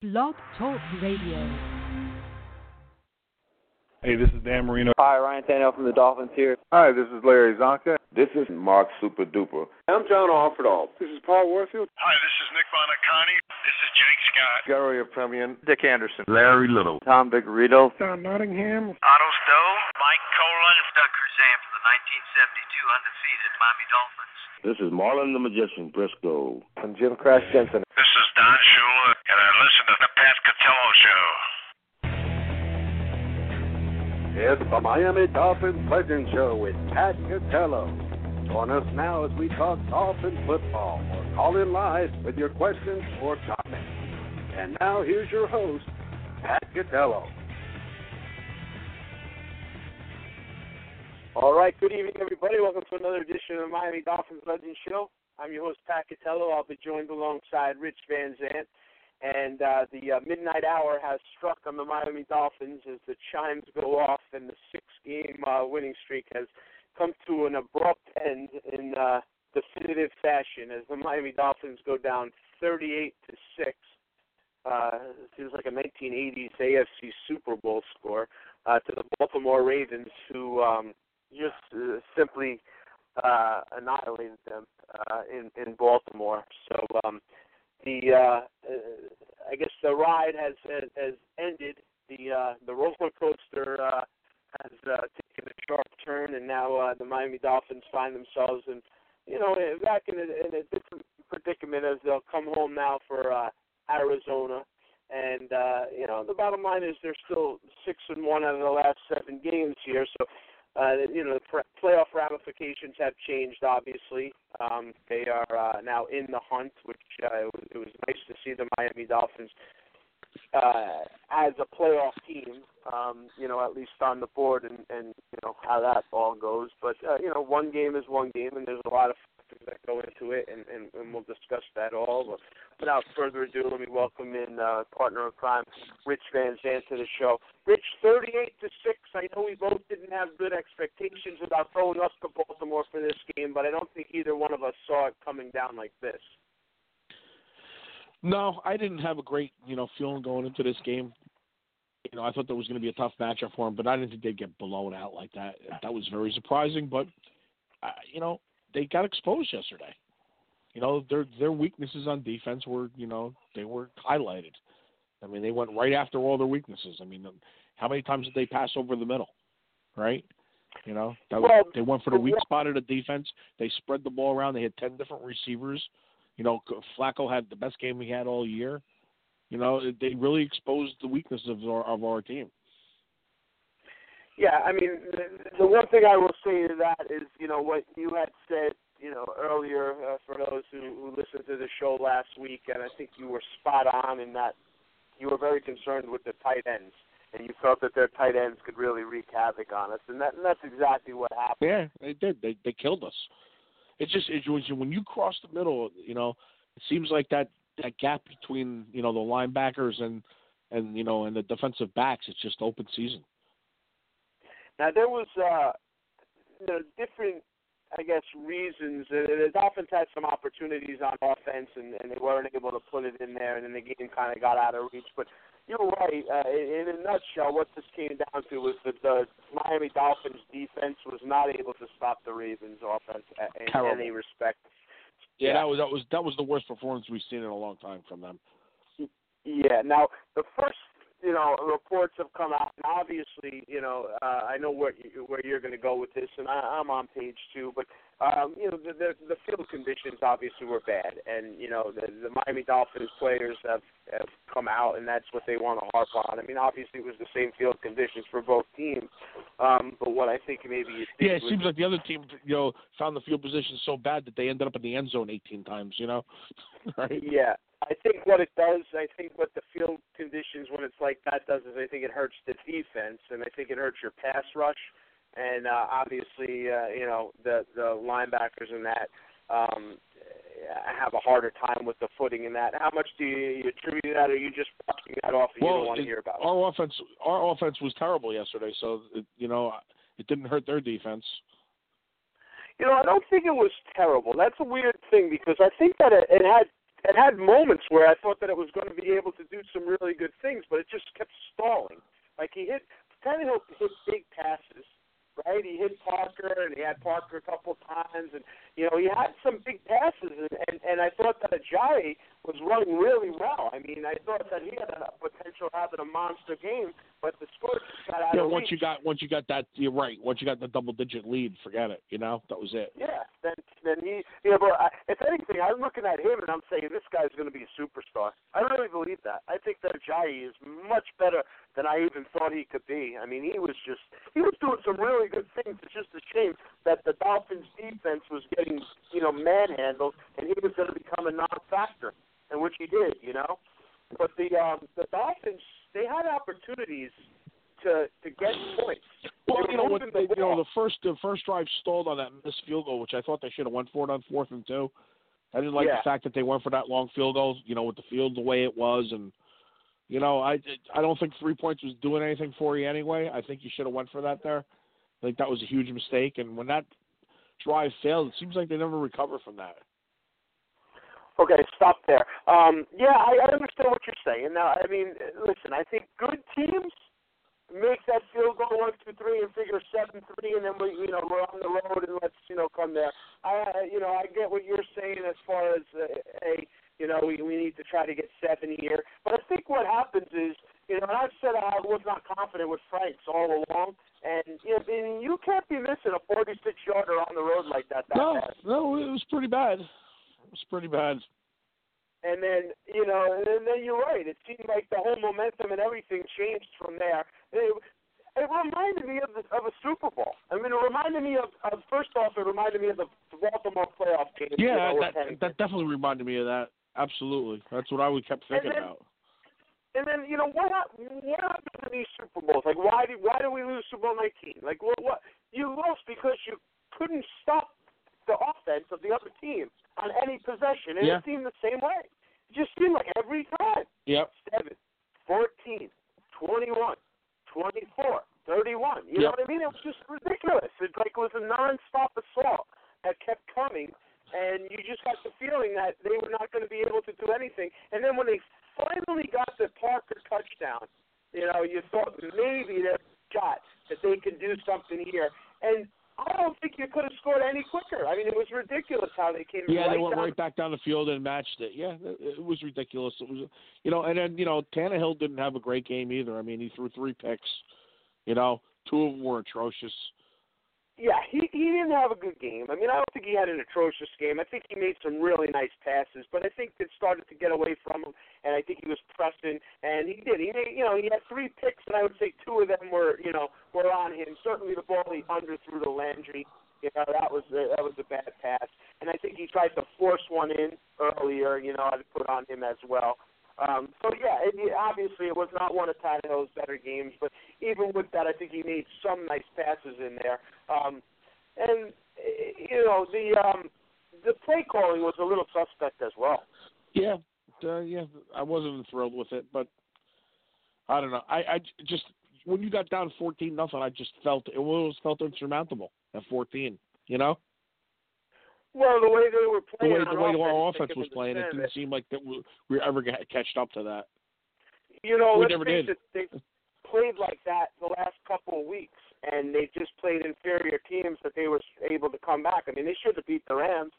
Blog Talk Radio. Hey, this is Dan Marino. Hi, Ryan Tannehill from the Dolphins here. Hi, this is Larry Csonka. This is Mark Super Duper. I'm John Offerdahl. This is Paul Warfield. Hi, this is Nick Buoniconti. This is Jake Scott. Garo Yepremian. Dick Anderson. Larry Little. Tom Vigorito. Don Nottingham. Otto Stowe. Mike Kolen. Doug Crusan from the 1972 undefeated Miami Dolphins. This is Marlon the Magician Briscoe. And Jim Crash Jensen. This is Don Shula, and I listen to the Pat Catello Show. It's the Miami Dolphins Legend Show with Pat Catello. Join us now as we talk Dolphin football or call in live with your questions or comments. And now here's your host, Pat Catello. All right, good evening, everybody. Welcome to another edition of the Miami Dolphins Legend Show. I'm your host, Pat Catello. I'll be joined alongside Rich Van Zant. And uh, the uh, midnight hour has struck on the Miami Dolphins as the chimes go off and the six-game uh, winning streak has come to an abrupt end in uh, definitive fashion as the Miami Dolphins go down 38 to six. Uh, seems like a 1980s AFC Super Bowl score uh, to the Baltimore Ravens, who um, just uh, simply uh, annihilated them uh, in in Baltimore. So um, the uh, uh, I guess the ride has has, has ended. The uh, the roller coaster uh, has uh, taken a sharp turn, and now uh, the Miami Dolphins find themselves in you know back in a, in a different predicament as they'll come home now for uh, Arizona. And uh, you know the bottom line is they're still six and one out of the last seven games here. So uh, you know, the playoff ramifications have changed. Obviously, um, they are uh, now in the hunt, which uh, it, was, it was nice to see the Miami Dolphins uh, as a playoff team. Um, you know, at least on the board, and, and you know how that all goes. But uh, you know, one game is one game, and there's a lot of go into it, and, and, and we'll discuss that all. But without further ado, let me welcome in uh, partner of crime, Rich Van Zandt, to the show. Rich, 38 to six. I know we both didn't have good expectations about throwing us to Baltimore for this game, but I don't think either one of us saw it coming down like this. No, I didn't have a great, you know, feeling going into this game. You know, I thought that was going to be a tough matchup for him, but I didn't think they'd get blown out like that. That was very surprising. But, uh, you know, they got exposed yesterday. You know, their their weaknesses on defense were, you know, they were highlighted. I mean, they went right after all their weaknesses. I mean, how many times did they pass over the middle? Right? You know, that, well, they went for the weak spot of the defense. They spread the ball around. They had ten different receivers. You know, Flacco had the best game he had all year. You know, they really exposed the weaknesses of our of our team. Yeah, I mean, the, the one thing I will say to that is, you know, what you had said, you know, earlier uh, for those who, who listened to the show last week, and I think you were spot on in that you were very concerned with the tight ends, and you felt that their tight ends could really wreak havoc on us, and that and that's exactly what happened. Yeah, they did. They they killed us. It's just it was when you cross the middle, you know, it seems like that that gap between you know the linebackers and and you know and the defensive backs, it's just open season. Now there was uh, you know, different, I guess, reasons. The Dolphins had some opportunities on offense, and, and they weren't able to put it in there, and then the game kind of got out of reach. But you're right. Uh, in a nutshell, what this came down to was that the Miami Dolphins defense was not able to stop the Ravens offense in Terrible. any respect. Yeah, yeah, that was that was that was the worst performance we've seen in a long time from them. Yeah. Now the first you know, reports have come out, and obviously, you know, uh, I know where you, where you're going to go with this, and I, I'm on page two. But um, you know, the, the the field conditions obviously were bad, and you know, the, the Miami Dolphins players have have come out, and that's what they want to harp on. I mean, obviously, it was the same field conditions for both teams, um, but what I think maybe yeah, it seems like the other team, you know, found the field position so bad that they ended up in the end zone 18 times. You know, right? Yeah. I think what it does, I think what the field conditions when it's like that does is I think it hurts the defense and I think it hurts your pass rush and uh, obviously uh, you know the the linebackers and that um, have a harder time with the footing in that. How much do you, you attribute that, or are you just brushing that off and well, you don't want it, to hear about it? Our offense, our offense was terrible yesterday, so it, you know it didn't hurt their defense. You know, I don't think it was terrible. That's a weird thing because I think that it, it had it had moments where I thought that it was going to be able to do some really good things, but it just kept stalling. Like he hit Tannehill hit big passes, right? He hit Parker, and he had Parker a couple times, and you know he had some big passes, and and, and I thought that Ajayi was running really well. I mean, I thought that he had a potential having a monster game, but the just got out Yeah, of once reach. you got once you got that, you're right. Once you got the double digit lead, forget it. You know that was it. Yeah, then then he, you know, but I, if anything, I'm looking at him and I'm saying this guy's going to be a superstar. I don't really believe that. I think that Ajayi is much better than I even thought he could be. I mean, he was just he was doing some really good things. It's just a shame that the Dolphins defense was getting you know manhandled and he was going to become a non-factor, and which he did, you know. But the um, the Dolphins they had opportunities to to get points. Well, you know what? the you know the first the first drive stalled on that missed field goal, which I thought they should have went for it on fourth and two. I didn't like Yeah. the fact that they went for that long field goal. You know, with the field the way it was, and you know, I I don't think three points was doing anything for you anyway. I think you should have went for that there. I think that was a huge mistake. And when that drive failed, it seems like they never recover from that. Okay, stop there. Um, yeah, I, I understand what you're saying. Now, I mean, listen, I think good teams make that field goal one, two, three, and figure seven, three, and then we, you know, we're on the road and let's, you know, come there. I, you know, I get what you're saying as far as uh, a, you know, we we need to try to get seven here. But I think what happens is, you know, and I've said I was not confident with Franks all along, and you know, I mean, you can't be missing a 46 yarder on the road like that. that No, bad. no, it was pretty bad. It was pretty bad. And then, you know, and then you're right. It seemed like the whole momentum and everything changed from there. It, it reminded me of the, of a Super Bowl. I mean, it reminded me of, of first off, it reminded me of the Baltimore playoff game. you Yeah, know, that that definitely reminded me of that. Absolutely, that's what I would kept thinking then- about. And then, you know, what what happened to these Super Bowls? Like, why did why did we lose Super Bowl 19? Like, what what you lost because you couldn't stop the offense of the other team on any possession, and Yeah. it seemed the same way. It just seemed like every time. Yep. 7, 14, 21, 24, 31. You know what I mean? It was just ridiculous. It like it was a nonstop assault that kept coming, and you just got the feeling that they were not going to be able to do anything. And then when they finally got the Parker touchdown, you know, you thought maybe there's a shot that they could do something here. And I don't think you could have scored any quicker. I mean, it was ridiculous how they came Yeah, right they went down right back down the field and matched it. Yeah, it, it was ridiculous. It was, you know, and then you know Tannehill didn't have a great game either. I mean, he threw three picks. You know, two of them were atrocious. Yeah, he he didn't have a good game. I mean, I don't think he had an atrocious game. I think he made some really nice passes, but I think it started to get away from him, and I think he was pressing, and he did. He made, you know, he had three picks, and I would say two of them were, you know, were on him. Certainly, the ball he underthrew to Landry, you know, that was a, that was a bad pass, and I think he tried to force one in earlier, you know, to put on him as well. Um, so yeah, it, obviously it was not one of Tannehill's better games, but even with that, I think he made some nice passes in there. Um, and you know the um, the play calling was a little suspect as well. Yeah, uh, yeah, I wasn't thrilled with it, but I don't know. I, I just when you got down fourteen nothing, I just felt it was felt insurmountable at fourteen. You know, Well, the way they were playing, the way the way offense, our offense was playing, it didn't seem like that we, we were ever catched up to that. You know, We never did. it, they played like that the last couple of weeks, and they just played inferior teams that they were able to come back. I mean, they should have beat the Rams.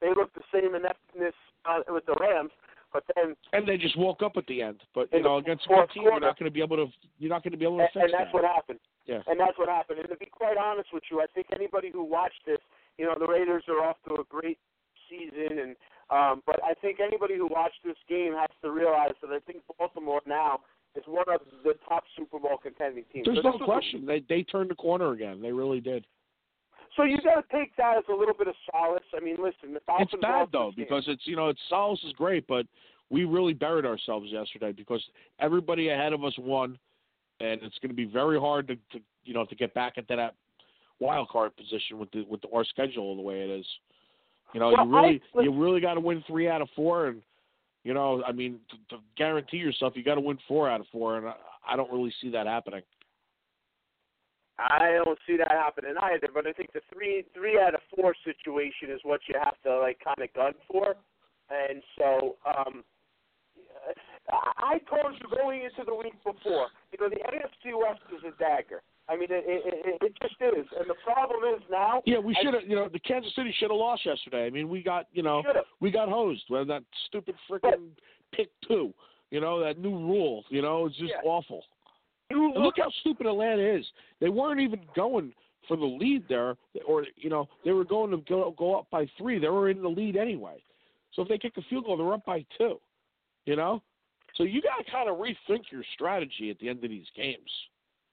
They looked the same ineptness uh, with the Rams, but then And they just woke up at the end. But you know, against a good team, you're not going to be able to. You're not going to be able to and, fix and that's that. what happened. Yeah. And that's what happened. And to be quite honest with you, I think anybody who watched this, you know, the Raiders are off to a great season, and um, but I think anybody who watched this game has to realize that I think Baltimore now is one of the top Super Bowl contending teams. There's so no was a- question. They they turned the corner again. They really did. so you got to take that as a little bit of solace. I mean, listen, the Dolphins It's bad though because it's you know it's Solace is great, but we really buried ourselves yesterday because everybody ahead of us won, and it's going to be very hard to, to you know to get back into that wild card position with the with the, our schedule the way it is. You know, Well, you really I- you really got to win three out of four, and you know, I mean, to, to guarantee yourself, you got to win four out of four, and I, I don't really see that happening. I don't see that happening either. But I think the three three out of four situation is what you have to like kind of gun for. And so, um, I I told you going into the week before, you know, the AFC West is a dagger. I mean, it, it, it, it just is. And the problem is now. Yeah, we should have. You know, the Kansas City should have lost yesterday. I mean, we got you know Should've. we got hosed with that stupid freaking pick two. You know that new rule. You know, it's just Yeah. awful. And look how stupid Atlanta is. They weren't even going for the lead there, or you know, they were going to go go up by three. They were in the lead anyway. So if they kick a field goal, they're up by two. You know, so you got to kind of rethink your strategy at the end of these games.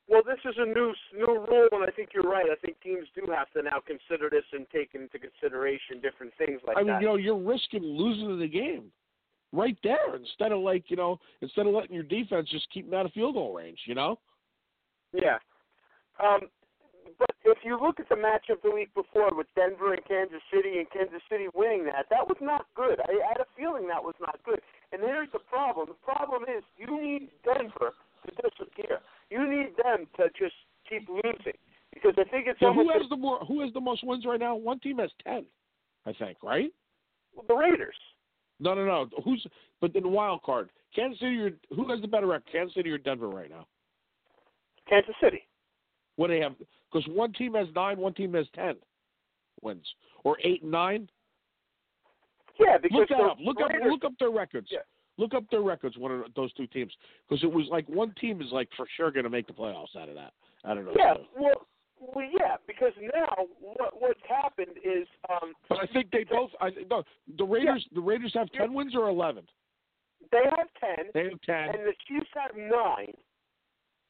Well, this is a new new rule, and I think you're right. I think teams do have to now consider this and take into consideration different things like that. I mean, that. you know, you're risking losing the game right there instead of like you know instead of letting your defense just keep them out of field goal range. You know. Yeah. Um, but if you look at the matchup the week before with Denver and Kansas City and Kansas City winning that, that was not good. I, I had a feeling that was not good. And here's the problem. The problem is you need Denver to disappear. You need them to just keep losing because I think it's So almost who has the more who has the most wins right now? One team has ten, I think. Right? the Raiders. No, no, no. Who's but then the wild card? Kansas City or who has the better record? Kansas City or Denver right now? Kansas City. What do they have? Because one team has nine, one team has ten wins, or eight and nine. Yeah, because Look that up. Look up. Look up their records. Yeah. Look up their records. One of those two teams, because it was like one team is like for sure going to make the playoffs out of that. I don't know. Yeah, well, well, yeah, because now what what's happened is um, But I think they both. I no, the Raiders. The Raiders have ten wins or eleven. they have ten, They have ten. and the Chiefs have nine,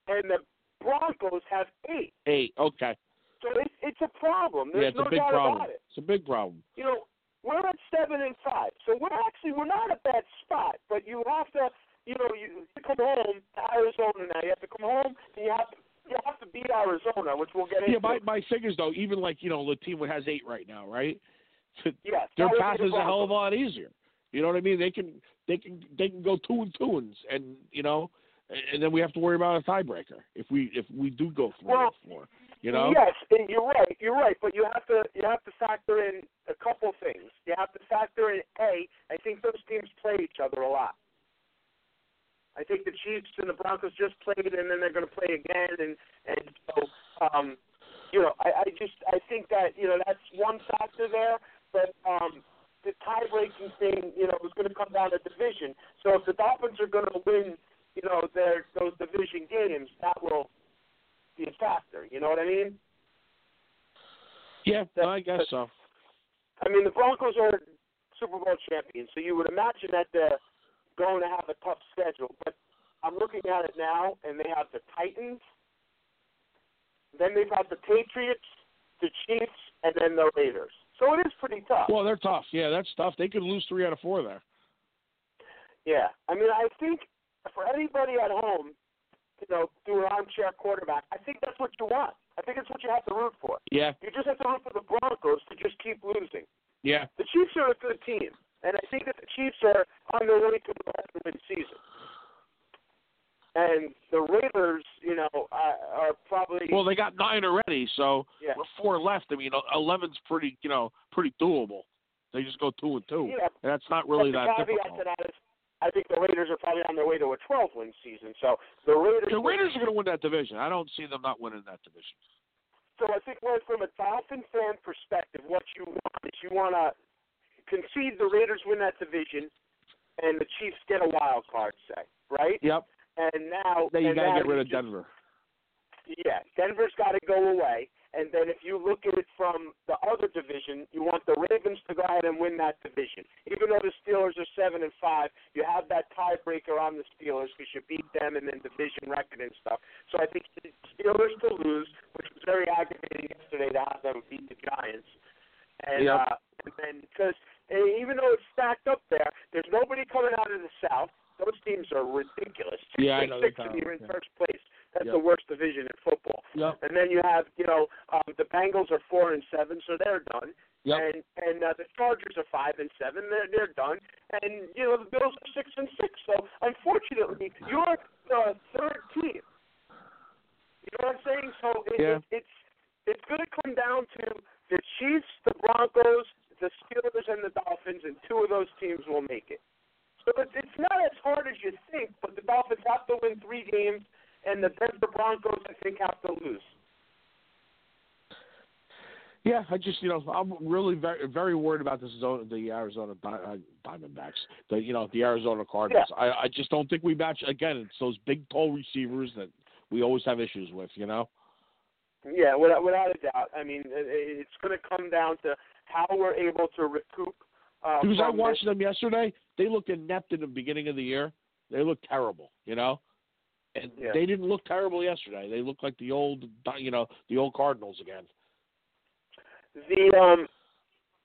and the Broncos have eight. Eight. Okay. So it's it's a problem. There's yeah, it's no a big doubt problem. about it. It's a big problem. You know, we're at seven and five, so we're actually we're not a bad spot. But you have to, you know, you, you come home to Arizona now. You have to come home and you have to you have to beat Arizona, which we'll get into. Yeah, my my figures though, even like you know, the team has eight right now, right? yes, Their that would path is a hell of a lot easier. You know what I mean? They can they can they can go two and two and and you know, and- and then we have to worry about a tiebreaker if we if we do go four Well, and four. You know? Yes, and you're right. You're right, but you have to you have to factor in a couple things. You have to factor in a. I think those teams play each other a lot. I think the Chiefs and the Broncos just played, and then they're going to play again, and and so um, you know, I, I just I think that you know that's one factor there, but um, the tie breaking thing, you know, is going to come down to division. So if the Dolphins are going to win, you know, their those division games, that will be a factor. You know what I mean? Yeah, no, I guess so. I mean, the Broncos are Super Bowl champions, so you would imagine that they're going to have a tough schedule. But I'm looking at it now, and they have the Titans, then they've got the Patriots, the Chiefs, and then the Raiders. So it is pretty tough. Well, they're tough. Yeah, that's tough. They could lose three out of four there. Yeah, I mean, I think for anybody at home, you know, do an armchair quarterback. I think that's what you want. I think it's what you have to root for. Yeah, You just have to root for the Broncos to just keep losing. yeah. The Chiefs are a good team, and I think that the Chiefs are on their way to an 11 win season. And the Raiders, you know, are, are probably Well, they got nine already, so yeah, with four left, I mean, eleven's pretty, you know, pretty doable. They just go two and two, yeah. and that's not really but that the caveat difficult. to that is, I think the Raiders are probably on their way to a 12 win season. So the Raiders. The Raiders are going to win that division. I don't see them not winning that division. So I think, from a Dolphin fan perspective, what you want is you want to concede the Raiders win that division, and the Chiefs get a wild card, say, right? Yep. And now Then you got to get rid of just- Denver. Yeah, Denver's got to go away. And then if you look at it from the other division, you want the Ravens to go ahead and win that division. Even though the Steelers are seven and five, you have that tiebreaker on the Steelers because you beat them and then division record and stuff. So I think the Steelers to lose, which was very aggravating yesterday to have them beat the Giants. And Yep. uh, and then because even though it's stacked up there, there's nobody coming out of the South. Those teams are ridiculous. Yeah, I Six know six and you're in yeah. first place. That's Yep. the worst division in football. Yep. And then you have, you know, um, the Bengals are four and seven, so they're done. Yep. And and uh, the Chargers are five and seven, they're they're done. And you know the Bills are six and six. So unfortunately, you're the third team. You know what I'm saying? So it, Yeah. it, it's it's going to come down to the Chiefs, the Broncos, the Steelers, and the Dolphins, and two of those teams will make it. So it's, it's not as hard as you think, but the Dolphins have to win three games, and the Denver Broncos, I think, have to lose. Yeah, I just you know I'm really very very worried about this zone, the Arizona uh, Diamondbacks, the you know the Arizona Cardinals. I I just don't think we match again. It's those big tall receivers that we always have issues with. You know. Yeah, without, without a doubt. I mean, it, it's going to come down to how we're able to recoup. Uh, because I watched this. them yesterday. They looked inept in the beginning of the year. They looked terrible. You know. And Yeah. they didn't look terrible yesterday. They looked like the old, you know, the old Cardinals again. The um,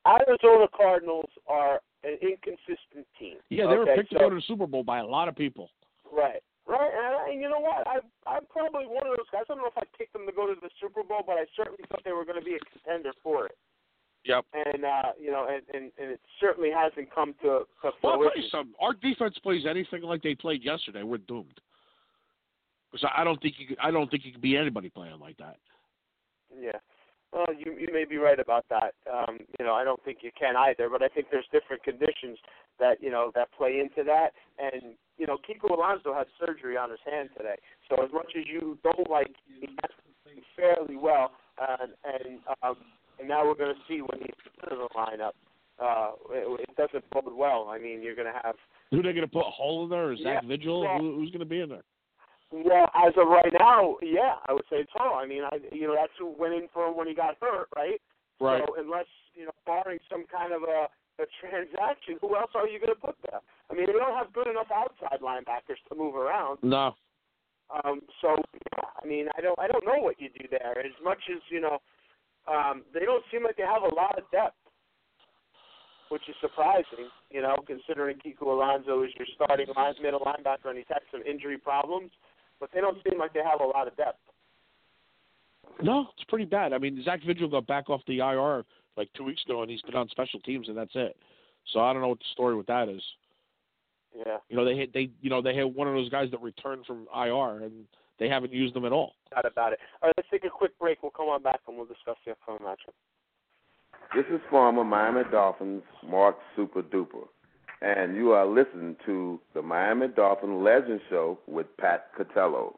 Arizona Cardinals are an inconsistent team. Yeah, they were picked so, to go to the Super Bowl by a lot of people. Right, right, and, I, and you know what? I I'm probably one of those guys. I don't know if I picked them to go to the Super Bowl, but I certainly thought they were going to be a contender for it. Yep. And uh, you know, and, and and it certainly hasn't come to, to Well, I'll tell you fruition. something. Our defense plays anything like they played yesterday, we're doomed. Because I don't think you could, I don't think you can be anybody playing like that. Yeah. Well, you you may be right about that. Um, you know, I don't think you can either, but I think there's different conditions that you know that play into that. And you know, Kiko Alonso had surgery on his hand today, so as much as you don't like, he has played fairly well, and and um, and now we're going to see when he's in the lineup. Uh, it, it doesn't bode well. I mean, you're going to have Who they going to put a hole in there? Is Zach Yeah, Vigil? well- Who, who's going to be in there? Well, as of right now, yeah, I would say so. I mean, I you know that's who went in for him when he got hurt, right? Right. So unless you know, barring some kind of a a transaction, who else are you going to put there? I mean, they don't have good enough outside linebackers to move around. No. Um, so yeah, I mean, I don't I don't know what you do there. As much as you know, um, they don't seem like they have a lot of depth, which is surprising. You know, considering Kiko Alonso is your starting line, middle linebacker, and he's had some injury problems, but they don't seem like they have a lot of depth. No, it's pretty bad. I mean, Zach Vigil got back off the IR like two weeks ago, and he's been on special teams, and that's it. So I don't know what the story with that is. Yeah, You know, they had they you know they had one of those guys that returned from IR, and they haven't used them at all. not about it. All right, let's take a quick break. We'll come on back and we'll discuss the upcoming matchup. This is former Miami Dolphins Mark Super Duper, and you are listening to the Miami Dolphin Legend Show with Pat Catello.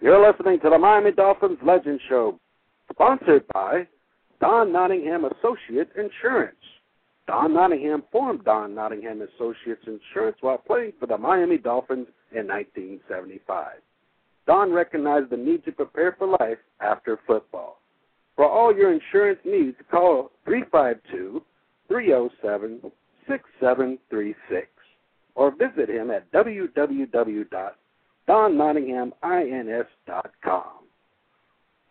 You're listening to the Miami Dolphins Legend Show, sponsored by Don Nottingham Associate Insurance. Don Nottingham formed Don Nottingham Associates Insurance while playing for the Miami Dolphins in 1975. Don recognized the need to prepare for life after football. For all your insurance needs, call 352 307 6736 or visit him at www.donnottinghamins.com.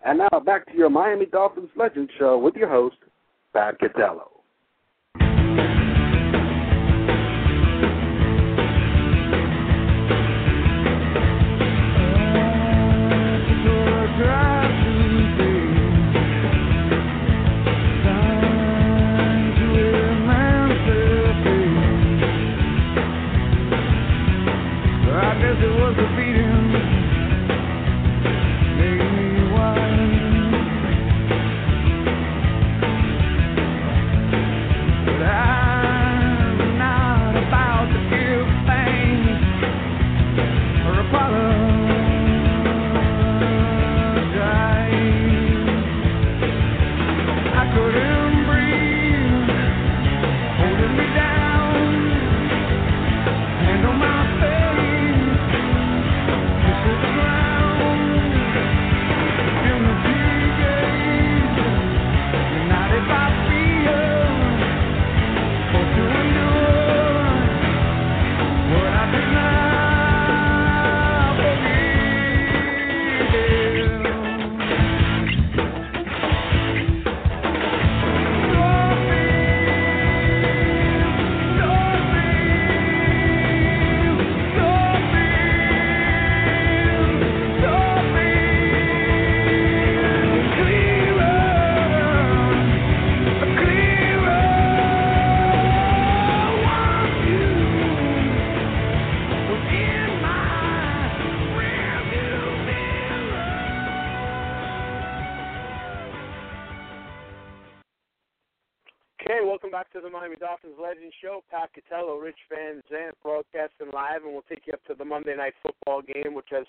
And now back to your Miami Dolphins Legend Show with your host, Pat Catello. Show. Pat Catello, Rich Van Zant, broadcasting live, and we'll take you up to the Monday Night Football game, which has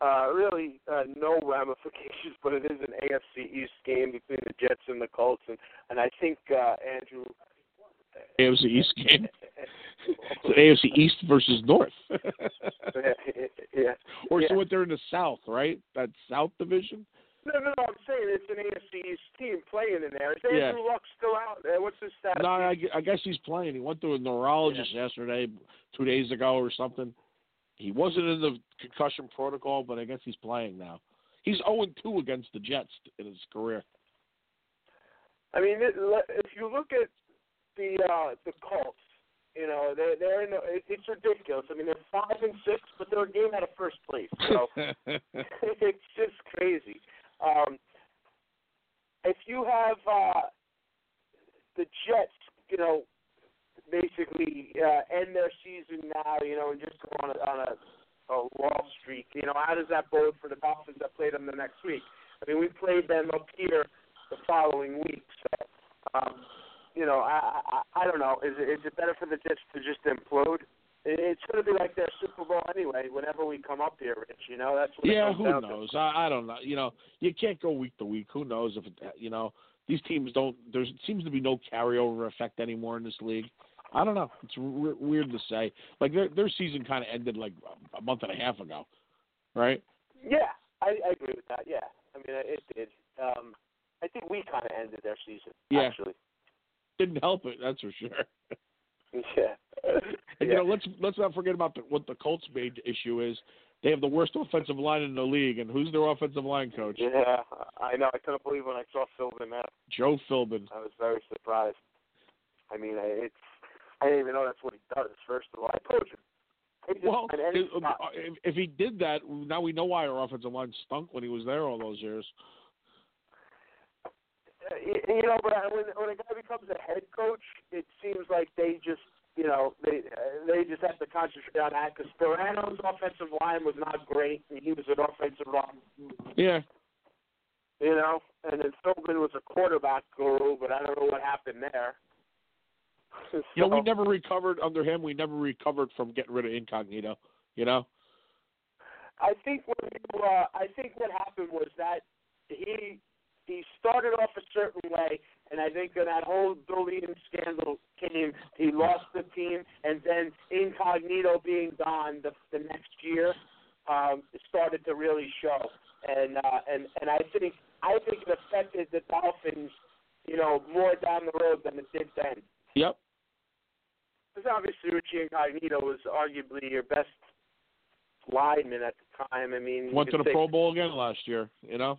uh, really uh, no ramifications, but it is an AFC East game between the Jets and the Colts, and and I think uh, Andrew. AFC East game. An AFC East versus North. yeah. Or yeah. so what they're in the South, right? That South division. No, no, no. I'm saying it's an AFC East team playing in there. Is Yeah. Andrew Luck still out there? What's his status? No, I, I guess he's playing. He went to a neurologist yesterday, two days ago or something. He wasn't in the concussion protocol, but I guess he's playing now. He's 0 2 against the Jets in his career. I mean, if you look at the uh, the Colts, you know they're they're in. A, it's ridiculous. I mean, they're five and six, but they're a game out of first place. So it's just crazy. Um, if you have uh, the Jets, you know, basically uh, end their season now, you know, and just go on a, on a, a loss streak, you know, how does that bode for the Dolphins that play them the next week? I mean, we played them up here the following week, so um, you know, I, I I don't know. Is it is it better for the Jets to just implode? It, it's going to be like their Super Bowl anyway. Whenever we come up here, Rich, you know, that's what yeah, who to. knows? I, I don't know. You know, you can't go week to week. Who knows if it, you know these teams don't. There seems to be no carryover effect anymore in this league. I don't know. It's w- weird to say. Like their their season kind of ended like a month and a half ago, right? Yeah, I, I agree with that. Yeah, I mean, it did. Um, I think we kind of ended their season. Yeah. Actually. Didn't help it, that's for sure. Yeah. And you know, let's let's not forget about the, what the Colts' main issue is. They have the worst offensive line in the league, and who's their offensive line coach? Yeah, I know. I couldn't believe when I saw Philbin there. Joe Philbin. I was very surprised. I mean, I- it's. I didn't even know that's what he does. First of all, I told you. Just Well, if, uh, if if he did that, now we know why our offensive line stunk when he was there all those years. You know, but I- when when a guy becomes a head coach, it seems like they just, you know, they they just have to concentrate on that because Sparano's offensive line was not great, and he was an offensive line, Yeah, you know, and then Philbin was a quarterback guru, but I don't know what happened there. you know, we never recovered under him. We never recovered from getting rid of Incognito. You know, I think what you, uh, I think what happened was that he he started off a certain way, and I think when that whole bullying scandal came, he lost the team, and then Incognito being gone the the next year um, started to really show, and uh, and and I think I think it affected the Dolphins, you know, more down the road than it did then. yep. Because obviously Richie Incognito was arguably your best lineman at the time. I mean, Went to the say- Pro Bowl again last year. You know,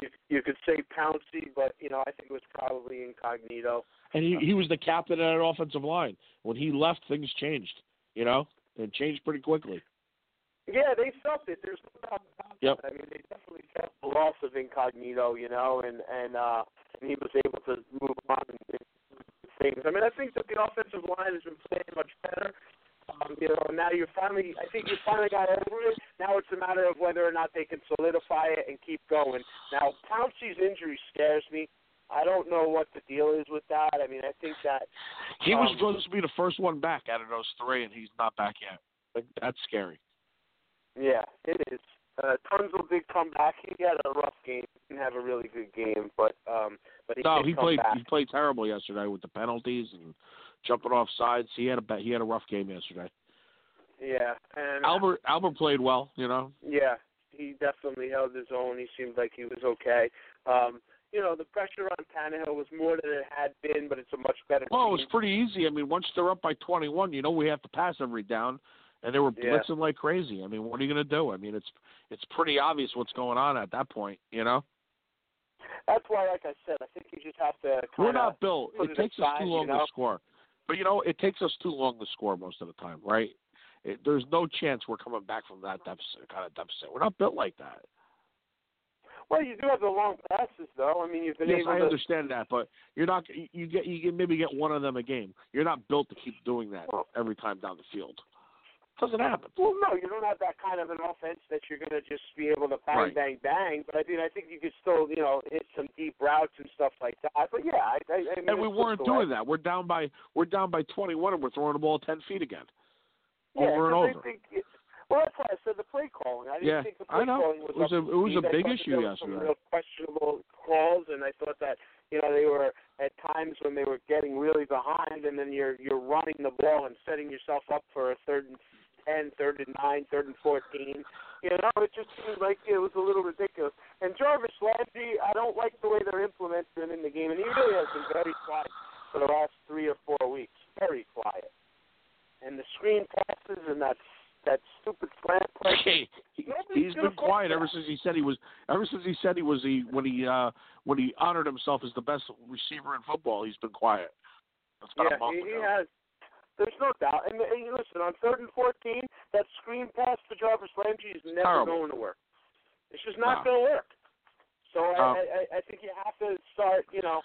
you, you could say Pouncey, but you know I think it was probably Incognito. and he he was the captain of that offensive line. When he left, things changed. You know, it changed pretty quickly. Yeah, they felt it. There's no doubt about Yep. that. I mean, they definitely felt the loss of Incognito, you know, and and uh, and he was able to move on and, and do things. I mean, I think that the offensive line has been playing much better. Um, you know, now you're finally, I think you finally got over it. Now it's a matter of whether or not they can solidify it and keep going. Now, Pouncey's injury scares me. I don't know what the deal is with that. I mean, I think that He was Um, supposed to be the first one back out of those three, and he's not back yet. Like, that's scary. Yeah, it is. Uh, Tunsil did come back. He had a rough game. Didn't have a really good game, but um, but he No, he played. back. He played terrible yesterday with the penalties and jumping off sides. He had a he had a rough game yesterday. Yeah, and Albert Albert played well. You know, Yeah, he definitely held his own. He seemed like he was okay. Um, you know, the pressure on Tannehill was more than it had been, but it's a much better. well, it was pretty easy. I mean, once they're up by 21, you know we have to pass every down, and they were Yeah. blitzing like crazy. I mean, what are you going to do? I mean, it's it's pretty obvious what's going on at that point. You know, That's why, like I said, I think you just have to. we're not built. It it takes us aside, too you long know? to score, but you know, it takes us too long to score most of the time, right? It, there's no chance we're coming back from that deficit, kind of deficit. We're not built like that. Well, you do have the long passes, though. I mean, you've been Yes, able I to. understand that, but you're not. You get you can maybe get one of them a game. You're not built to keep doing that every time down the field. Doesn't happen. Well, no, you don't have that kind of an offense that you're going to just be able to bang, Right. bang, bang. But I mean, I think you could still, you know, hit some deep routes and stuff like that. But yeah, I, I, I mean, And we weren't the way- doing that. We're down by we're down by 21, and we're throwing the ball 10 feet again, Yeah, over and I over. think well, that's why I said the play calling. I didn't Yeah, think the I play know. calling was It was a- it was a. I big issue was some yesterday. Real questionable calls, and I thought that you know they were at times when they were getting really behind, and then you're you're running the ball and setting yourself up for a third and ten, third and nine, third and fourteen. You know, it just seemed like it was a little ridiculous. And Jarvis Landry, I don't like the way they're implementing him in the game, and he really has been very quiet for the last three or four weeks. Very quiet. And the screen passes and that that stupid slant play. Hey, he, Nobody's he's been quiet for ever since he said he was. Ever since he said he was the when he uh when he honored himself as the best receiver in football, he's been quiet. That's about yeah, a month he, he has. There's no doubt. And, and listen, on third and fourteen, that screen pass to Jarvis Landry is never Terrible. going to work. It's just not No. going to work. So I, No. I, I- I think you have to start, you know,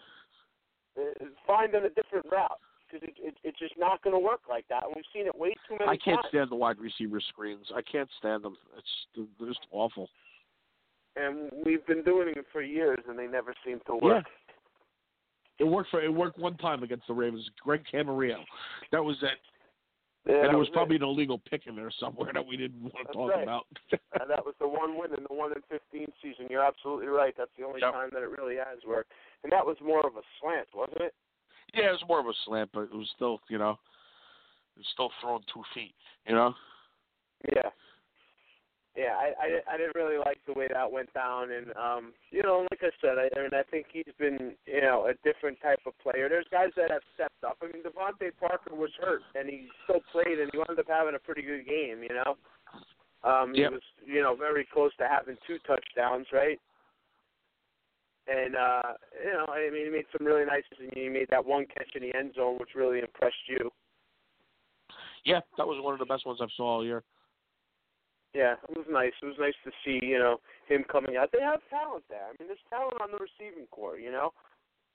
uh, finding a different route because it, it, it's just not going to work like that. And we've seen it way too many times. I can't times. stand the wide receiver screens. I can't stand them. It's they're just awful. And we've been doing it for years, and they never seem to work. It worked for it worked one time against the Ravens. Greg Camarillo. That was it. Yeah, and it was it. probably an illegal pick in there somewhere that we didn't want to That's talk right. about. Uh, that was the one win in the one in fifteen season. You're absolutely right. That's the only Yep. time that it really has worked. And that was more of a slant, wasn't it? yeah, it was more of a slant, but it was still, you know, it was still throwing two feet. You know. Yeah. Yeah, I, I I didn't really like the way that went down, and um, you know, like I said, I, I mean, I think he's been, you know, a different type of player. There's guys that have stepped up. I mean, DeVante Parker was hurt, and he still played, and he wound up having a pretty good game. You know, um, he was, you know, very close to having two touchdowns, right? And uh, you know, I mean, he made some really nice. And he made that one catch in the end zone, which really impressed you. Yeah, that was one of the best ones I've saw all year. Yeah, it was nice. It was nice to see, you know, him coming out. They have talent there. I mean, there's talent on the receiving corps, you know,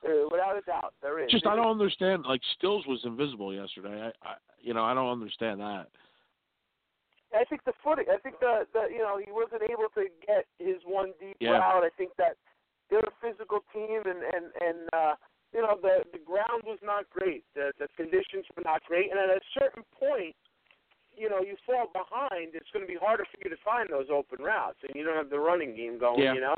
uh, without a doubt, there is. Just I don't understand. Like Stills was invisible yesterday. I, I you know, I don't understand that. I think the footing. I think the the you know he wasn't able to get his one deep Yeah. route. I think that they're a physical team, and and and uh, you know the the ground was not great. The the conditions were not great, and at a certain point, you know you fall behind. It's going to be harder for you to find those open routes, and you don't have the running game going. Yeah. You know.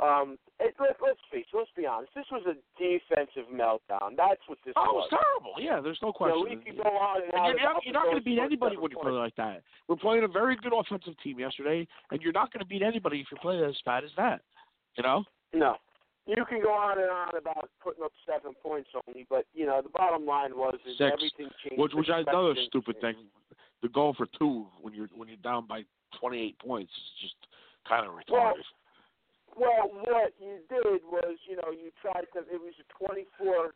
Um, it, let, let's face. Let's be honest. This was a defensive meltdown. That's what this Oh, it was. terrible. Yeah, there's no You know, question. we could go on and And on you're not, you're not going to beat anybody when you play like that. We're playing a very good offensive team yesterday, and you're not going to beat anybody if you play as bad as that. You know? No. You can go on and on about putting up seven points only, but you know the bottom line was is Six. everything changed. Which, which is another stupid changed. thing. The goal for two when you're when you're down by 28 points is just kind of Well, retarded. Well, what you did was, you know, you tried to. It was a 24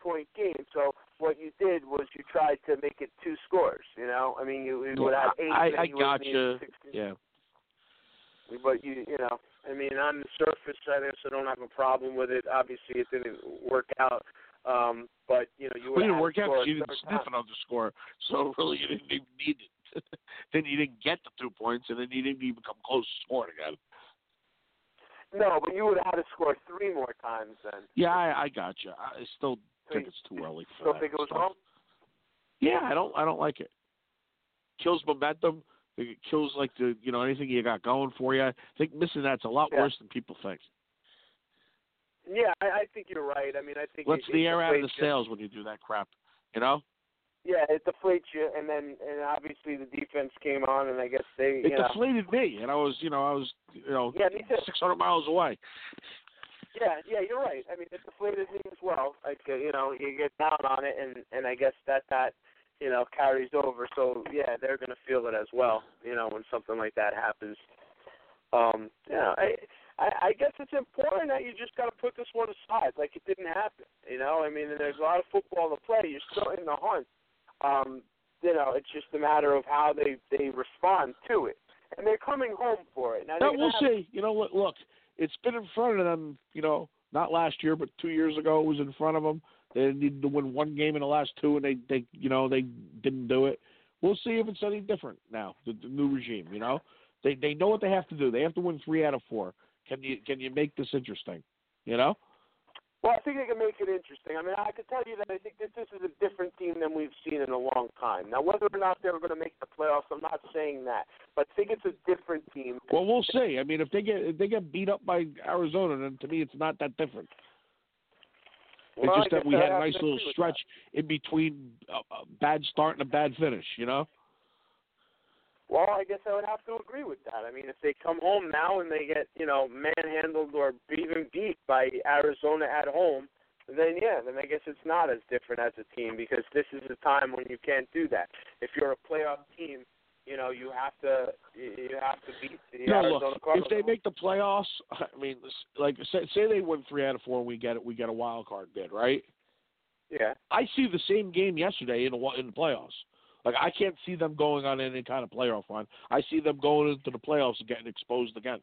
point game, so what you did was you tried to make it two scores. You know, I mean, you, you would have eight. I, I got need you. 16. Yeah. But you, you know, I mean, on the surface, I guess I don't have a problem with it. Obviously, it didn't work out. Um, but you know, you Well, didn't work out because you didn't sniff time. another score. So really, you didn't even need it. then you didn't get the two points, and then you didn't even come close to scoring again. No, but you would have had to score three more times then. Yeah, I, I got you. I still think it's too early for Still that think it was stuff. wrong? Yeah, I don't. I don't like it. Kills momentum. It kills like the you know anything you got going for you. I think missing that's a lot Yeah. worse than people think. Yeah, I, I think you're right. I mean, I think Lets it, the air out of the you. sails when you do that crap. You know, Yeah, it deflates you, and then and obviously the defense came on, and I guess they, it you know, deflated me, and I was you know I was you know Yeah, me 600 miles away. yeah, yeah, you're right. I mean, it deflated me as well. Like uh, you know, you get down on it, and and I guess that that you know carries over. So yeah, they're gonna feel it as well. You know, when something like that happens. Um, you know, I. I, I guess it's important that you just got to put this one aside, like it didn't happen. You know, I mean, there's a lot of football to play. You're still in the hunt. Um, you know, it's just a matter of how they they respond to it, and they're coming home for it. Now, Now we'll have- see. You know what? Look, it's been in front of them. You know, not last year, but two years ago, it was in front of them. They needed to win one game in the last two, and they they you know they didn't do it. We'll see if it's any different now. The, the new regime, you know, they they know what they have to do. They have to win three out of four. Can you can you make this interesting? You know. Well, I think they can make it interesting. I mean, I can tell you that I think that this is a different team than we've seen in a long time. Now, whether or not they're going to make the playoffs, I'm not saying that, but I think it's a different team. Well, we'll see. I mean, if they get if they get beat up by Arizona, then to me it's not that different. It's Well, just that we had a nice little stretch in between a, a bad start and a bad finish. You know. Well, I guess I would have to agree with that. I mean, if they come home now and they get, you know, manhandled or even beat by Arizona at home, then yeah, then I guess it's not as different as a team because this is a time when you can't do that. If you're a playoff team, you know, you have to you have to beat the No, Arizona look, if they make the playoffs, I mean, like say, say they win three out of four, and we get it, we get a wild card bid, right? yeah. I see the same game yesterday in the in the playoffs. Like I can't see them going on any kind of playoff run. I see them going into the playoffs and getting exposed again.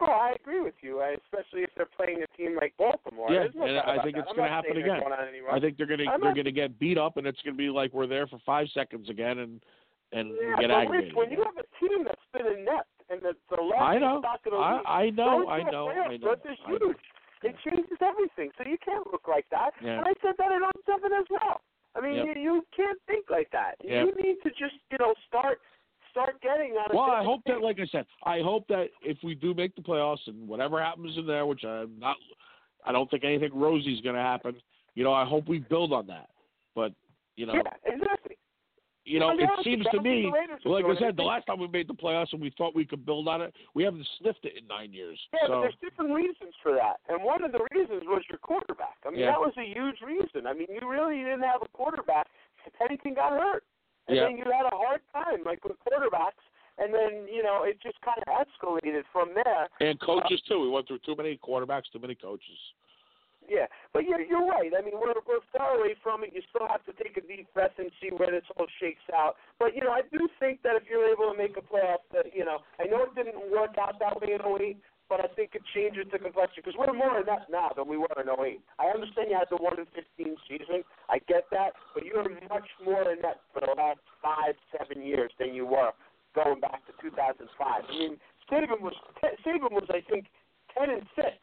Oh, I agree with you, especially if they're playing a team like Baltimore. Yeah, no and I think that. it's happen again. going on any run. I think they're gonna they're not- gonna get beat up, and it's gonna be like we're there for five seconds again, and and yeah, get aggravated. Rich, when you have a team that's been inept and the, the last I know, stock of the I league, I know, I know, playoff I know. I know. huge. It changes everything. So you can't look like that. Yeah. And I said that in on seven as well. I mean, Yep. you, you can't think like that. Yep. You need to just, you know, start start getting on. Well, I hope that, like I said, I hope that if we do make the playoffs and whatever happens in there, which I'm not, I don't think anything rosy is going to happen. You know, I hope we build on that. But you know, Yeah, exactly. You know, it seems to me, like I said, the last time we made the playoffs and we thought we could build on it, we haven't sniffed it in nine years. Yeah, but there's different reasons for that. And one of the reasons was your quarterback. I mean, Yeah. that was a huge reason. I mean, you really didn't have a quarterback if anything got hurt. And Yeah. then you had a hard time, like with quarterbacks. And then, you know, it just kind of escalated from there. and coaches too. We went through too many quarterbacks, too many coaches. Yeah, but you're you're right. I mean, we're we're far away from it. You still have to take a deep breath and see where this all shakes out. But you know, I do think that if you're able to make a playoff, that you know, I know it didn't work out that way in 08, but I think it changes the complexion because we're more inept now than we were in 08. I understand you had the one in 15 season. I get that, but you're much more inept for the last five, seven years than you were going back to 2005. I mean, Saban was Saban was I think 10 and six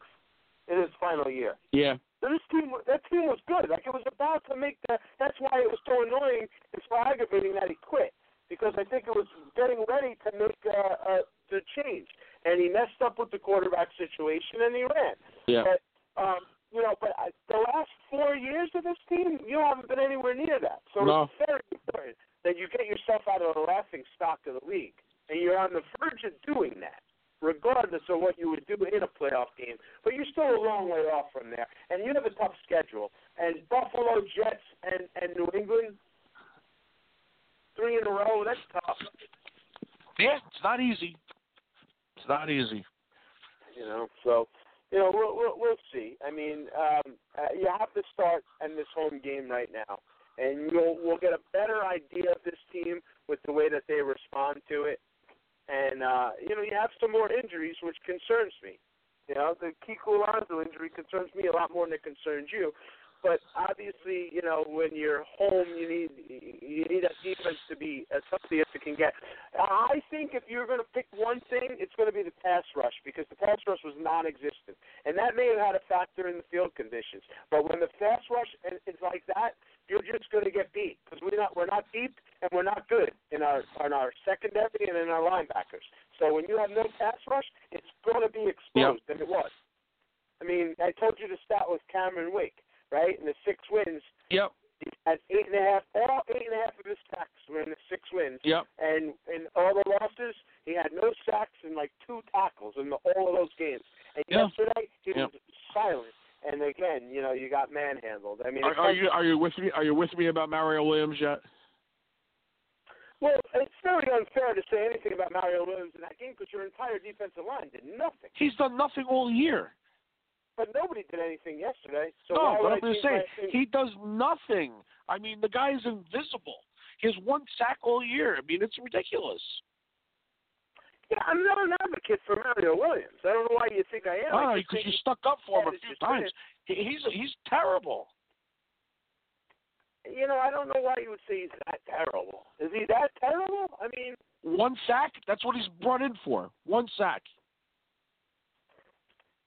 in his final year. Yeah. So this team, that team was good. Like it was about to make the. That's why it was so annoying and so aggravating that he quit because I think it was getting ready to make uh, uh, the change, and he messed up with the quarterback situation and he ran. Yeah. But um, you know, but I, the last four years of this team, you haven't been anywhere near that. So No. it's very important that you get yourself out of the laughing stock of the league, and you're on the verge of doing that regardless of what you would do in a playoff game. But you're still a long way off from there, and you have a tough schedule. And Buffalo, Jets, and and New England, three in a row. That's tough. Yeah, it's not easy. It's not easy. You know, so you know we'll we'll, we'll see. I mean, um, uh, you have to start in this home game right now, and you'll we'll get a better idea of this team with the way that they respond to it. And uh, you know, you have some more injuries, which concerns me. You know, the Kiko Alonso injury concerns me a lot more than it concerns you. But obviously, you know, when you're home, you need you need that defense to be as healthy as it can get. I think if you're going to pick one thing, it's going to be the pass rush because the pass rush was non-existent, and that may have had a factor in the field conditions. But when the pass rush is like that, you're just going to get beat because we're not we're not deep and we're not good in our in our secondary and in our linebackers. So when you have no pass rush, it's going to be exposed, and it was. I mean, I told you the stat was Cameron Wake, right? And the six wins. Yep. He had eight and a half. All eight and a half of his sacks were in the six wins. Yep. And in all the losses, he had no sacks and like two tackles in the, all of those games. And Yeah. yesterday, he Yep. was silent. And again, you know, you got manhandled. I mean, Are, are like- you are you with me? Are you with me about Mario Williams yet? Well, it's very unfair to say anything about Mario Williams in that game because your entire defensive line did nothing. He's done nothing all year. But nobody did anything yesterday. So no, but I'm just saying he does nothing. I mean, the guy is invisible. He has one sack all year. I mean, it's ridiculous. Yeah, I'm not an advocate for Mario Williams. I don't know why you think I am. Oh, I because you stuck up for him a few times. He, he's he's terrible. you know, I don't know why you would say he's that terrible. Is he that terrible? I mean, One sack. That's what he's brought in for. One sack.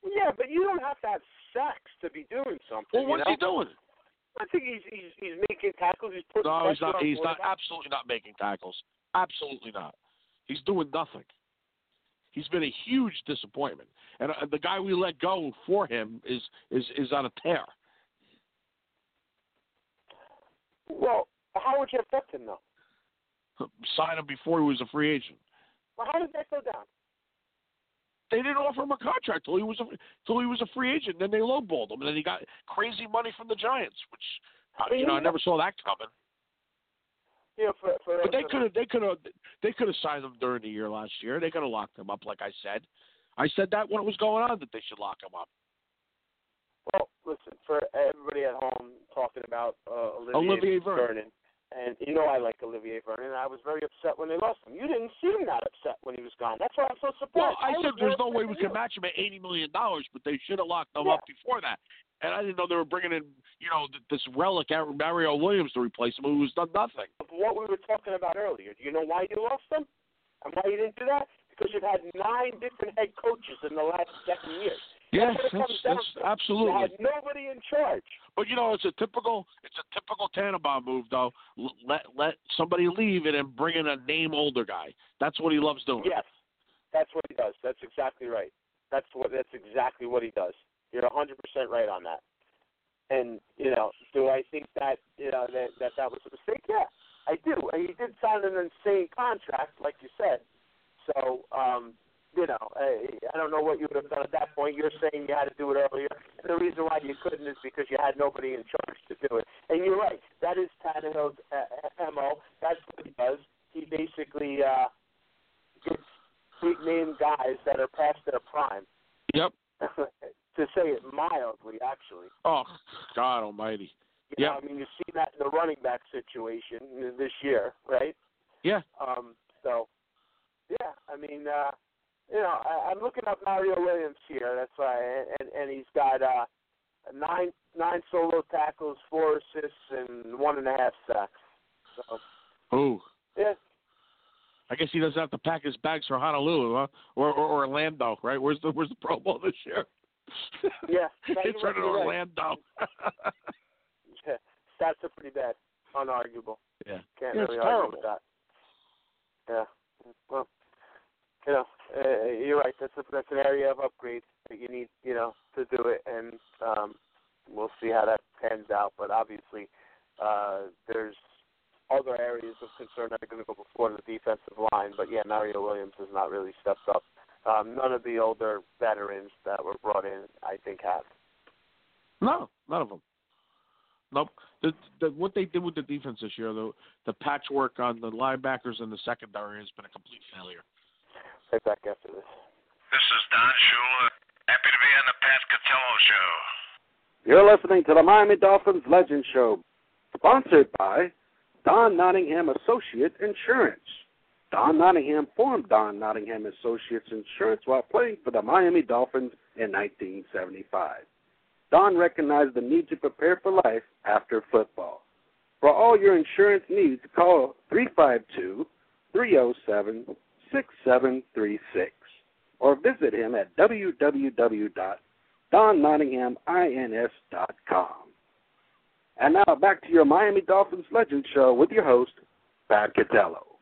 yeah, but you don't have to have sex to be doing something. Well, you what's know? he doing? I think he's he's he's making tackles. He's putting No, he's not. He's not. Absolutely not making tackles. Absolutely not. He's doing nothing. He's been a huge disappointment, and uh, the guy we let go for him is is is on a tear. Well, how would you affect him though? Sign him before he was a free agent. Well, how did that go down? They didn't offer him a contract till he was a till he was a free agent. Then they lowballed him, and then he got crazy money from the Giants, which you know I never saw that coming. Know, for for But they could have they could have they could have signed him during the year last year. They could have locked him up, like I said. I said that when it was going on that they should lock him up. Well, listen, for everybody at home talking about uh, Olivier, Olivier Vernon. and you know I like Olivier Vernon. I was very upset when they lost him. You didn't seem that upset when he was gone. That's why I'm so surprised. Well, surprised. I said there's no way we can match him at eighty million dollars, but they should have locked him Yeah. up before that. And I didn't know they were bringing in, you know, this relic Mario Williams to replace him, who's done nothing. What we were talking about earlier. Do you know why you lost them? And why you didn't do that? Because you've had nine different head coaches in the last seven years. Yes, That's that's, that's to. You absolutely. had nobody in charge. But you know, it's a typical it's a typical Tannenbaum move, though. L- Let let somebody leave and then bring in a name older guy. That's what he loves doing. Yes, that's what he does. That's exactly right. That's what. That's exactly what he does. You're hundred percent right on that. And you know, do I think that you know that that, that was a mistake? Yeah, I do. He did sign an insane contract, like you said. So, um, you know, I, I don't know what you would have done at that point. You're saying you had to do it earlier. And the reason why you couldn't is because you had nobody in charge to do it. And you're right. That is Tannehill's uh, mo. That's what he does. He basically uh, gets big name guys that are past their prime. Yep. to say it mildly, actually. Oh God Almighty. Yeah. I mean, you see that in the running back situation this year, right? Yeah. Um, so, yeah, I mean, uh, you know, I, I'm looking up Mario Williams here. That's why, and and he's got uh, nine nine solo tackles, four assists, and one and a half sacks. So, Ooh. yeah, I guess he doesn't have to pack his bags for Honolulu, huh? Or, or Orlando, right? Where's the Where's the Pro Bowl this year? Yeah, no, it's you're in right, you're right. Orlando. yeah, stats are pretty bad, unarguable. yeah. Can't Yeah, really argue with that. Yeah. Well, you know, uh, you're right. That's a, that's an area of upgrade that you need, you know, to do it, and um, we'll see how that pans out. But obviously, uh, there's other areas of concern that are going to go before the defensive line. But yeah, Mario Williams has not really stepped up. Um, none of the older veterans that were brought in, I think, have. No, none of them. Nope. The, the, what they did with the defense this year, the the patchwork on the linebackers and the secondary has been a complete failure. Right back after this. This is Don Shula. Happy to be on the Pat Catello Show. You're listening to the Miami Dolphins Legend Show, sponsored by Don Nottingham Associate Insurance. Don Nottingham formed Don Nottingham Associates Insurance while playing for the Miami Dolphins in 1975. Don recognized the need to prepare for life after football. For all your insurance needs, call 352 307 6736 or visit him at www.donnottinghamins.com. And now back to your Miami Dolphins Legend Show with your host, Pat Catello.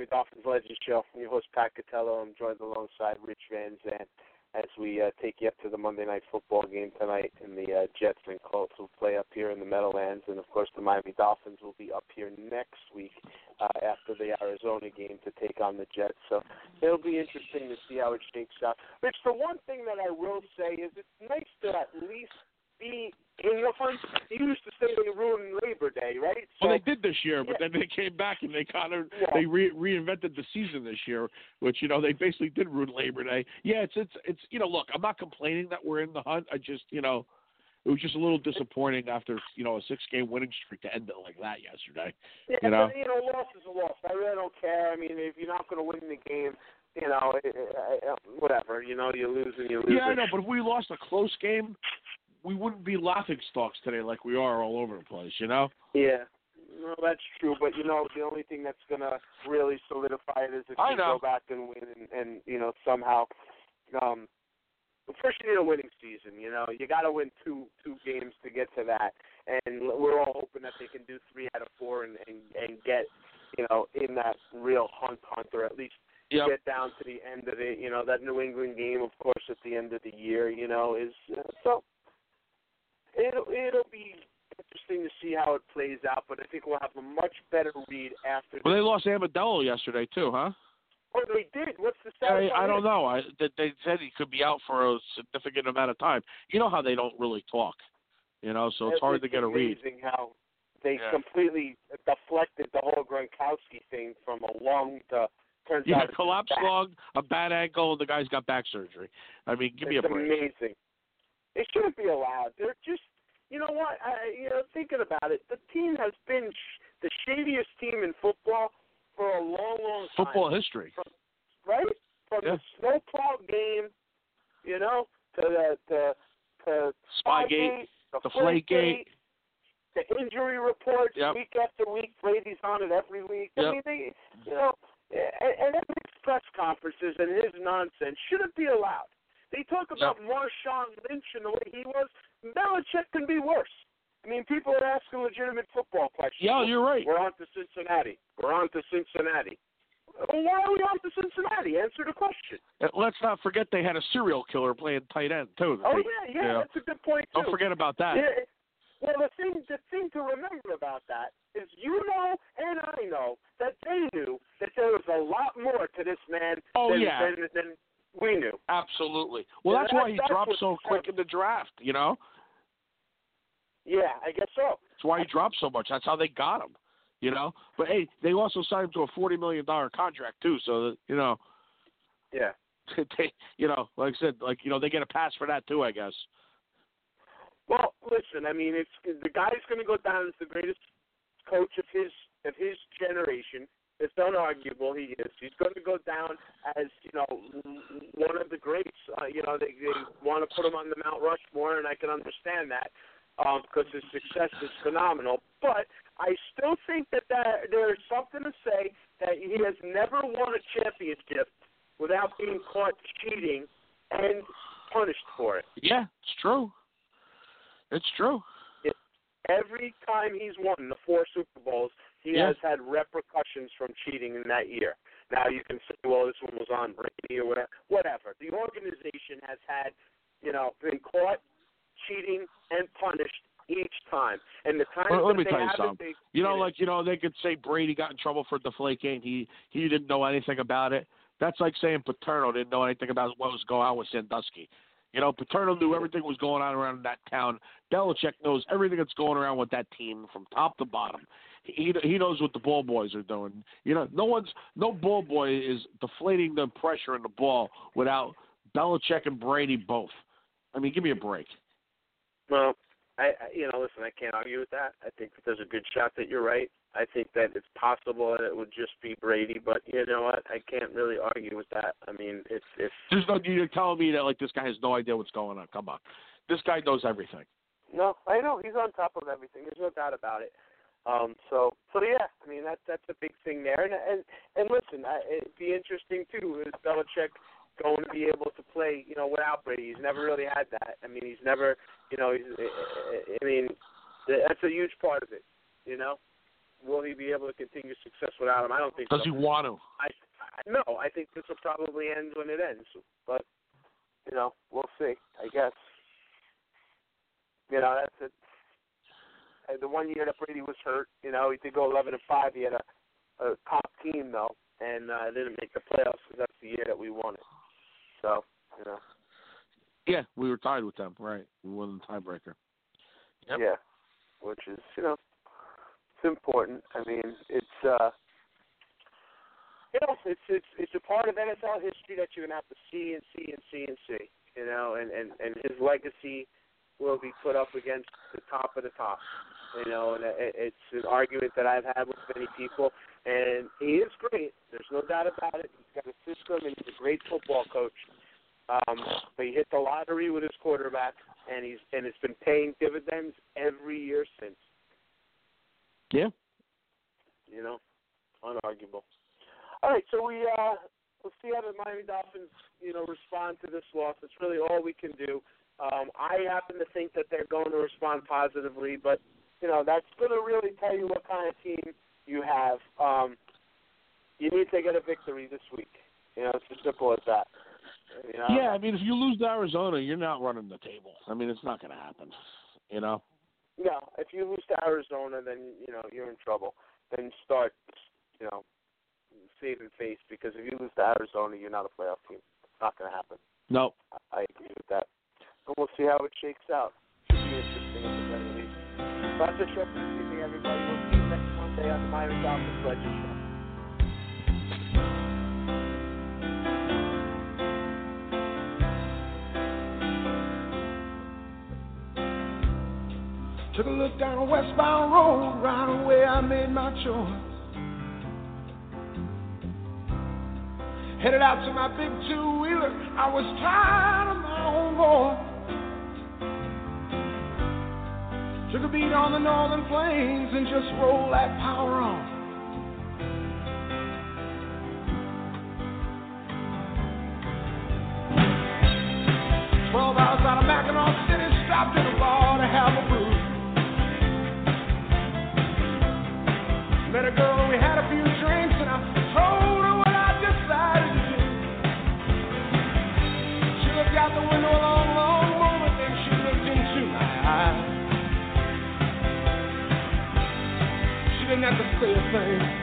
Miami Dolphins Legends Show. I'm your host, Pat Catello. I'm joined alongside Rich Van Zant as we uh, take you up to the Monday Night Football game tonight. And the uh, Jets and Colts will play up here in the Meadowlands. And, of course, the Miami Dolphins will be up here next week uh, after the Arizona game to take on the Jets. So it'll be interesting to see how it shakes out. Rich, the one thing that I will say is it's nice to at least be in the hunt. You used to say they ruined Labor Day, right? So, Well, they did this year, but Yeah. then they came back and they kind of Yeah. they re- reinvented the season this year, which you know they basically did ruin Labor Day. Yeah, it's it's it's you know look, I'm not complaining that we're in the hunt. I just you know it was just a little disappointing after you know a six game winning streak to end it like that yesterday. Yeah, you know? but, you know, loss is a loss. I really don't care. I mean, if you're not going to win the game, you know, eh, eh, eh, whatever. You know, you lose and you lose. Yeah, I know, but if we lost a close game, we wouldn't be laughing stocks today like we are all over the place. You know? Yeah. No, that's true. But you know, the only thing that's going to really solidify it is if I you know. go back and win, and, and you know, somehow. Um, First, you need a winning season. You know, you got to win two two games to get to that, and we're all hoping that they can do three out of four and and, and get, you know, in that real hunt hunt, or at least Yep. get down to the end of it. You know, that New England game, of course, at the end of the year. You know, is uh, so. It'll it'll be interesting to see how it plays out, but I think we'll have a much better read after. Well, they lost Amendola yesterday too, huh? Oh, they did. What's the I, status? I on don't know. I they, they said he could be out for a significant amount of time. You know how they don't really talk, you know, so it's hard to get a read. amazing how they Yeah. completely deflected the whole Gronkowski thing from a lung to turns Yeah, out collapse lung, a bad ankle, and the guy's got back surgery. I mean, give me a break. amazing. It shouldn't be allowed. They're just, you know what? I, you know, thinking about it, the team has been sh- the shadiest team in football for a long, long time. Football history. right? From Yeah. the snowplow game, you know, to the to to Spygate, the Deflategate. the injury reports Yep. week after week. Brady's on it every week. I mean, they, you know, and, and his press conferences and his nonsense shouldn't be allowed. They talk about Marshawn Lynch and the way he was. Belichick can be worse. I mean, people are asking legitimate football questions. Yeah, you're right. We're on to Cincinnati. We're on to Cincinnati. Well, why are we on to Cincinnati? Answer the question. Uh, Let's not forget they had a serial killer playing tight end too. Oh They- yeah, yeah, that's a good point too. Don't forget about that. Yeah. Well, the thing, the thing to remember about that is, you know, and I know that they knew that there was a lot more to this man Oh, than, yeah. than, than we knew. Absolutely. Well, Yeah, that's that- why he that's dropped so quick in the draft. You know, Yeah, I guess so. that's why he dropped so much. That's how they got him. You know, but hey, they also signed him to a forty million dollar contract too. So that, you know, Yeah. they, you know, like I said, like you know, they get a pass for that too. I guess. Well, listen, I mean, it's the guy's going to go down as the greatest coach of his of his generation. It's unarguable he is. He's going to go down as you know one of the greats. Uh, you know, they, they want to put him on the Mount Rushmore, and I can understand that because his success is phenomenal. But I still think that, that there is something to say that he has never won a championship without being caught cheating and punished for it. Yeah, it's true. It's true. every time he's won the four Super Bowls, he Yeah. has had repercussions from cheating in that year. Now you can say, well, this one was on Brady or whatever. Whatever. The organization has had, you know, been caught cheating and punished each time. And the times Well, let that me they tell you something. You know, like you know, they could say Brady got in trouble for deflating. He he didn't know anything about it. That's like saying Paterno didn't know anything about what was going on with Sandusky. You know, Paterno knew everything was going on around that town. Belichick knows everything that's going around with that team from top to bottom. He he knows what the ball boys are doing. You know, no one's no ball boy is deflating the pressure in the ball without Belichick and Brady both. I mean, give me a break. Well, I, I you know, listen, I can't argue with that. I think that there's a good shot that you're right. I think that it's possible that it would just be Brady, but you know what? I can't really argue with that. I mean, it's it's There's no you're telling me that like this guy has no idea what's going on. Come on, this guy knows everything. No, I know he's on top of everything. There's no doubt about it. Um, so, so yeah, I mean that's that's a big thing there. And and and listen, I, it'd be interesting too. Is Belichick going to be able to play? You know, without Brady, he's never really had that. I mean, he's never, you know, he's. I mean, that's a huge part of it. You know. will he be able to continue success without him? I don't think Does so. he want to? I, I no, I think this will probably end when it ends. But you know, we'll see. I guess. You know, that's it. Uh, The one year that Brady was hurt, you know, he did go 11 and five. He had a, a top team though, and uh, didn't make the playoffs because that's the year that we won it. So, you know, Yeah, we were tied with them. Right, we won the tiebreaker. Yep. yeah, which is you know, it's important. I mean, it's uh, you know, it's it's it's a part of NFL history that you're gonna have to see and see and see and see. You know, and and and his legacy will be put up against the top of the top. You know, and it, it's an argument that I've had with many people. And he is great. There's no doubt about it. He's got a system, and he's a great football coach. Um, but he hit the lottery with his quarterback, and he's and it's been paying dividends every year since. Yeah. You know, unarguable. All right, so we uh, we'll see how the Miami Dolphins, you know, respond to this loss. It's really all we can do. Um, I happen to think that they're going to respond positively, but you know that's going to really tell you what kind of team you have. Um, you need to get a victory this week. You know, it's as simple as that. You know? Yeah, I mean, if you lose to Arizona, you're not running the table. I mean, it's not going to happen. You know. No, if you lose to Arizona, then you know you're in trouble. Then start, you know, saving face because if you lose to Arizona, you're not a playoff team. It's not going to happen. No. I agree with that. And we'll see how it shakes out. That's the show evening, everybody. We'll see you next Monday on the Miami Dolphins Legend Show. Took a look down westbound road, right away I made my choice. Headed out to my big two wheeler, I was tired of my own voice. Took a beat on the northern plains and just rolled that power on. Twelve hours out of Mackinaw City, stopped in a bar to have a brew. Met a girl we had say a thing.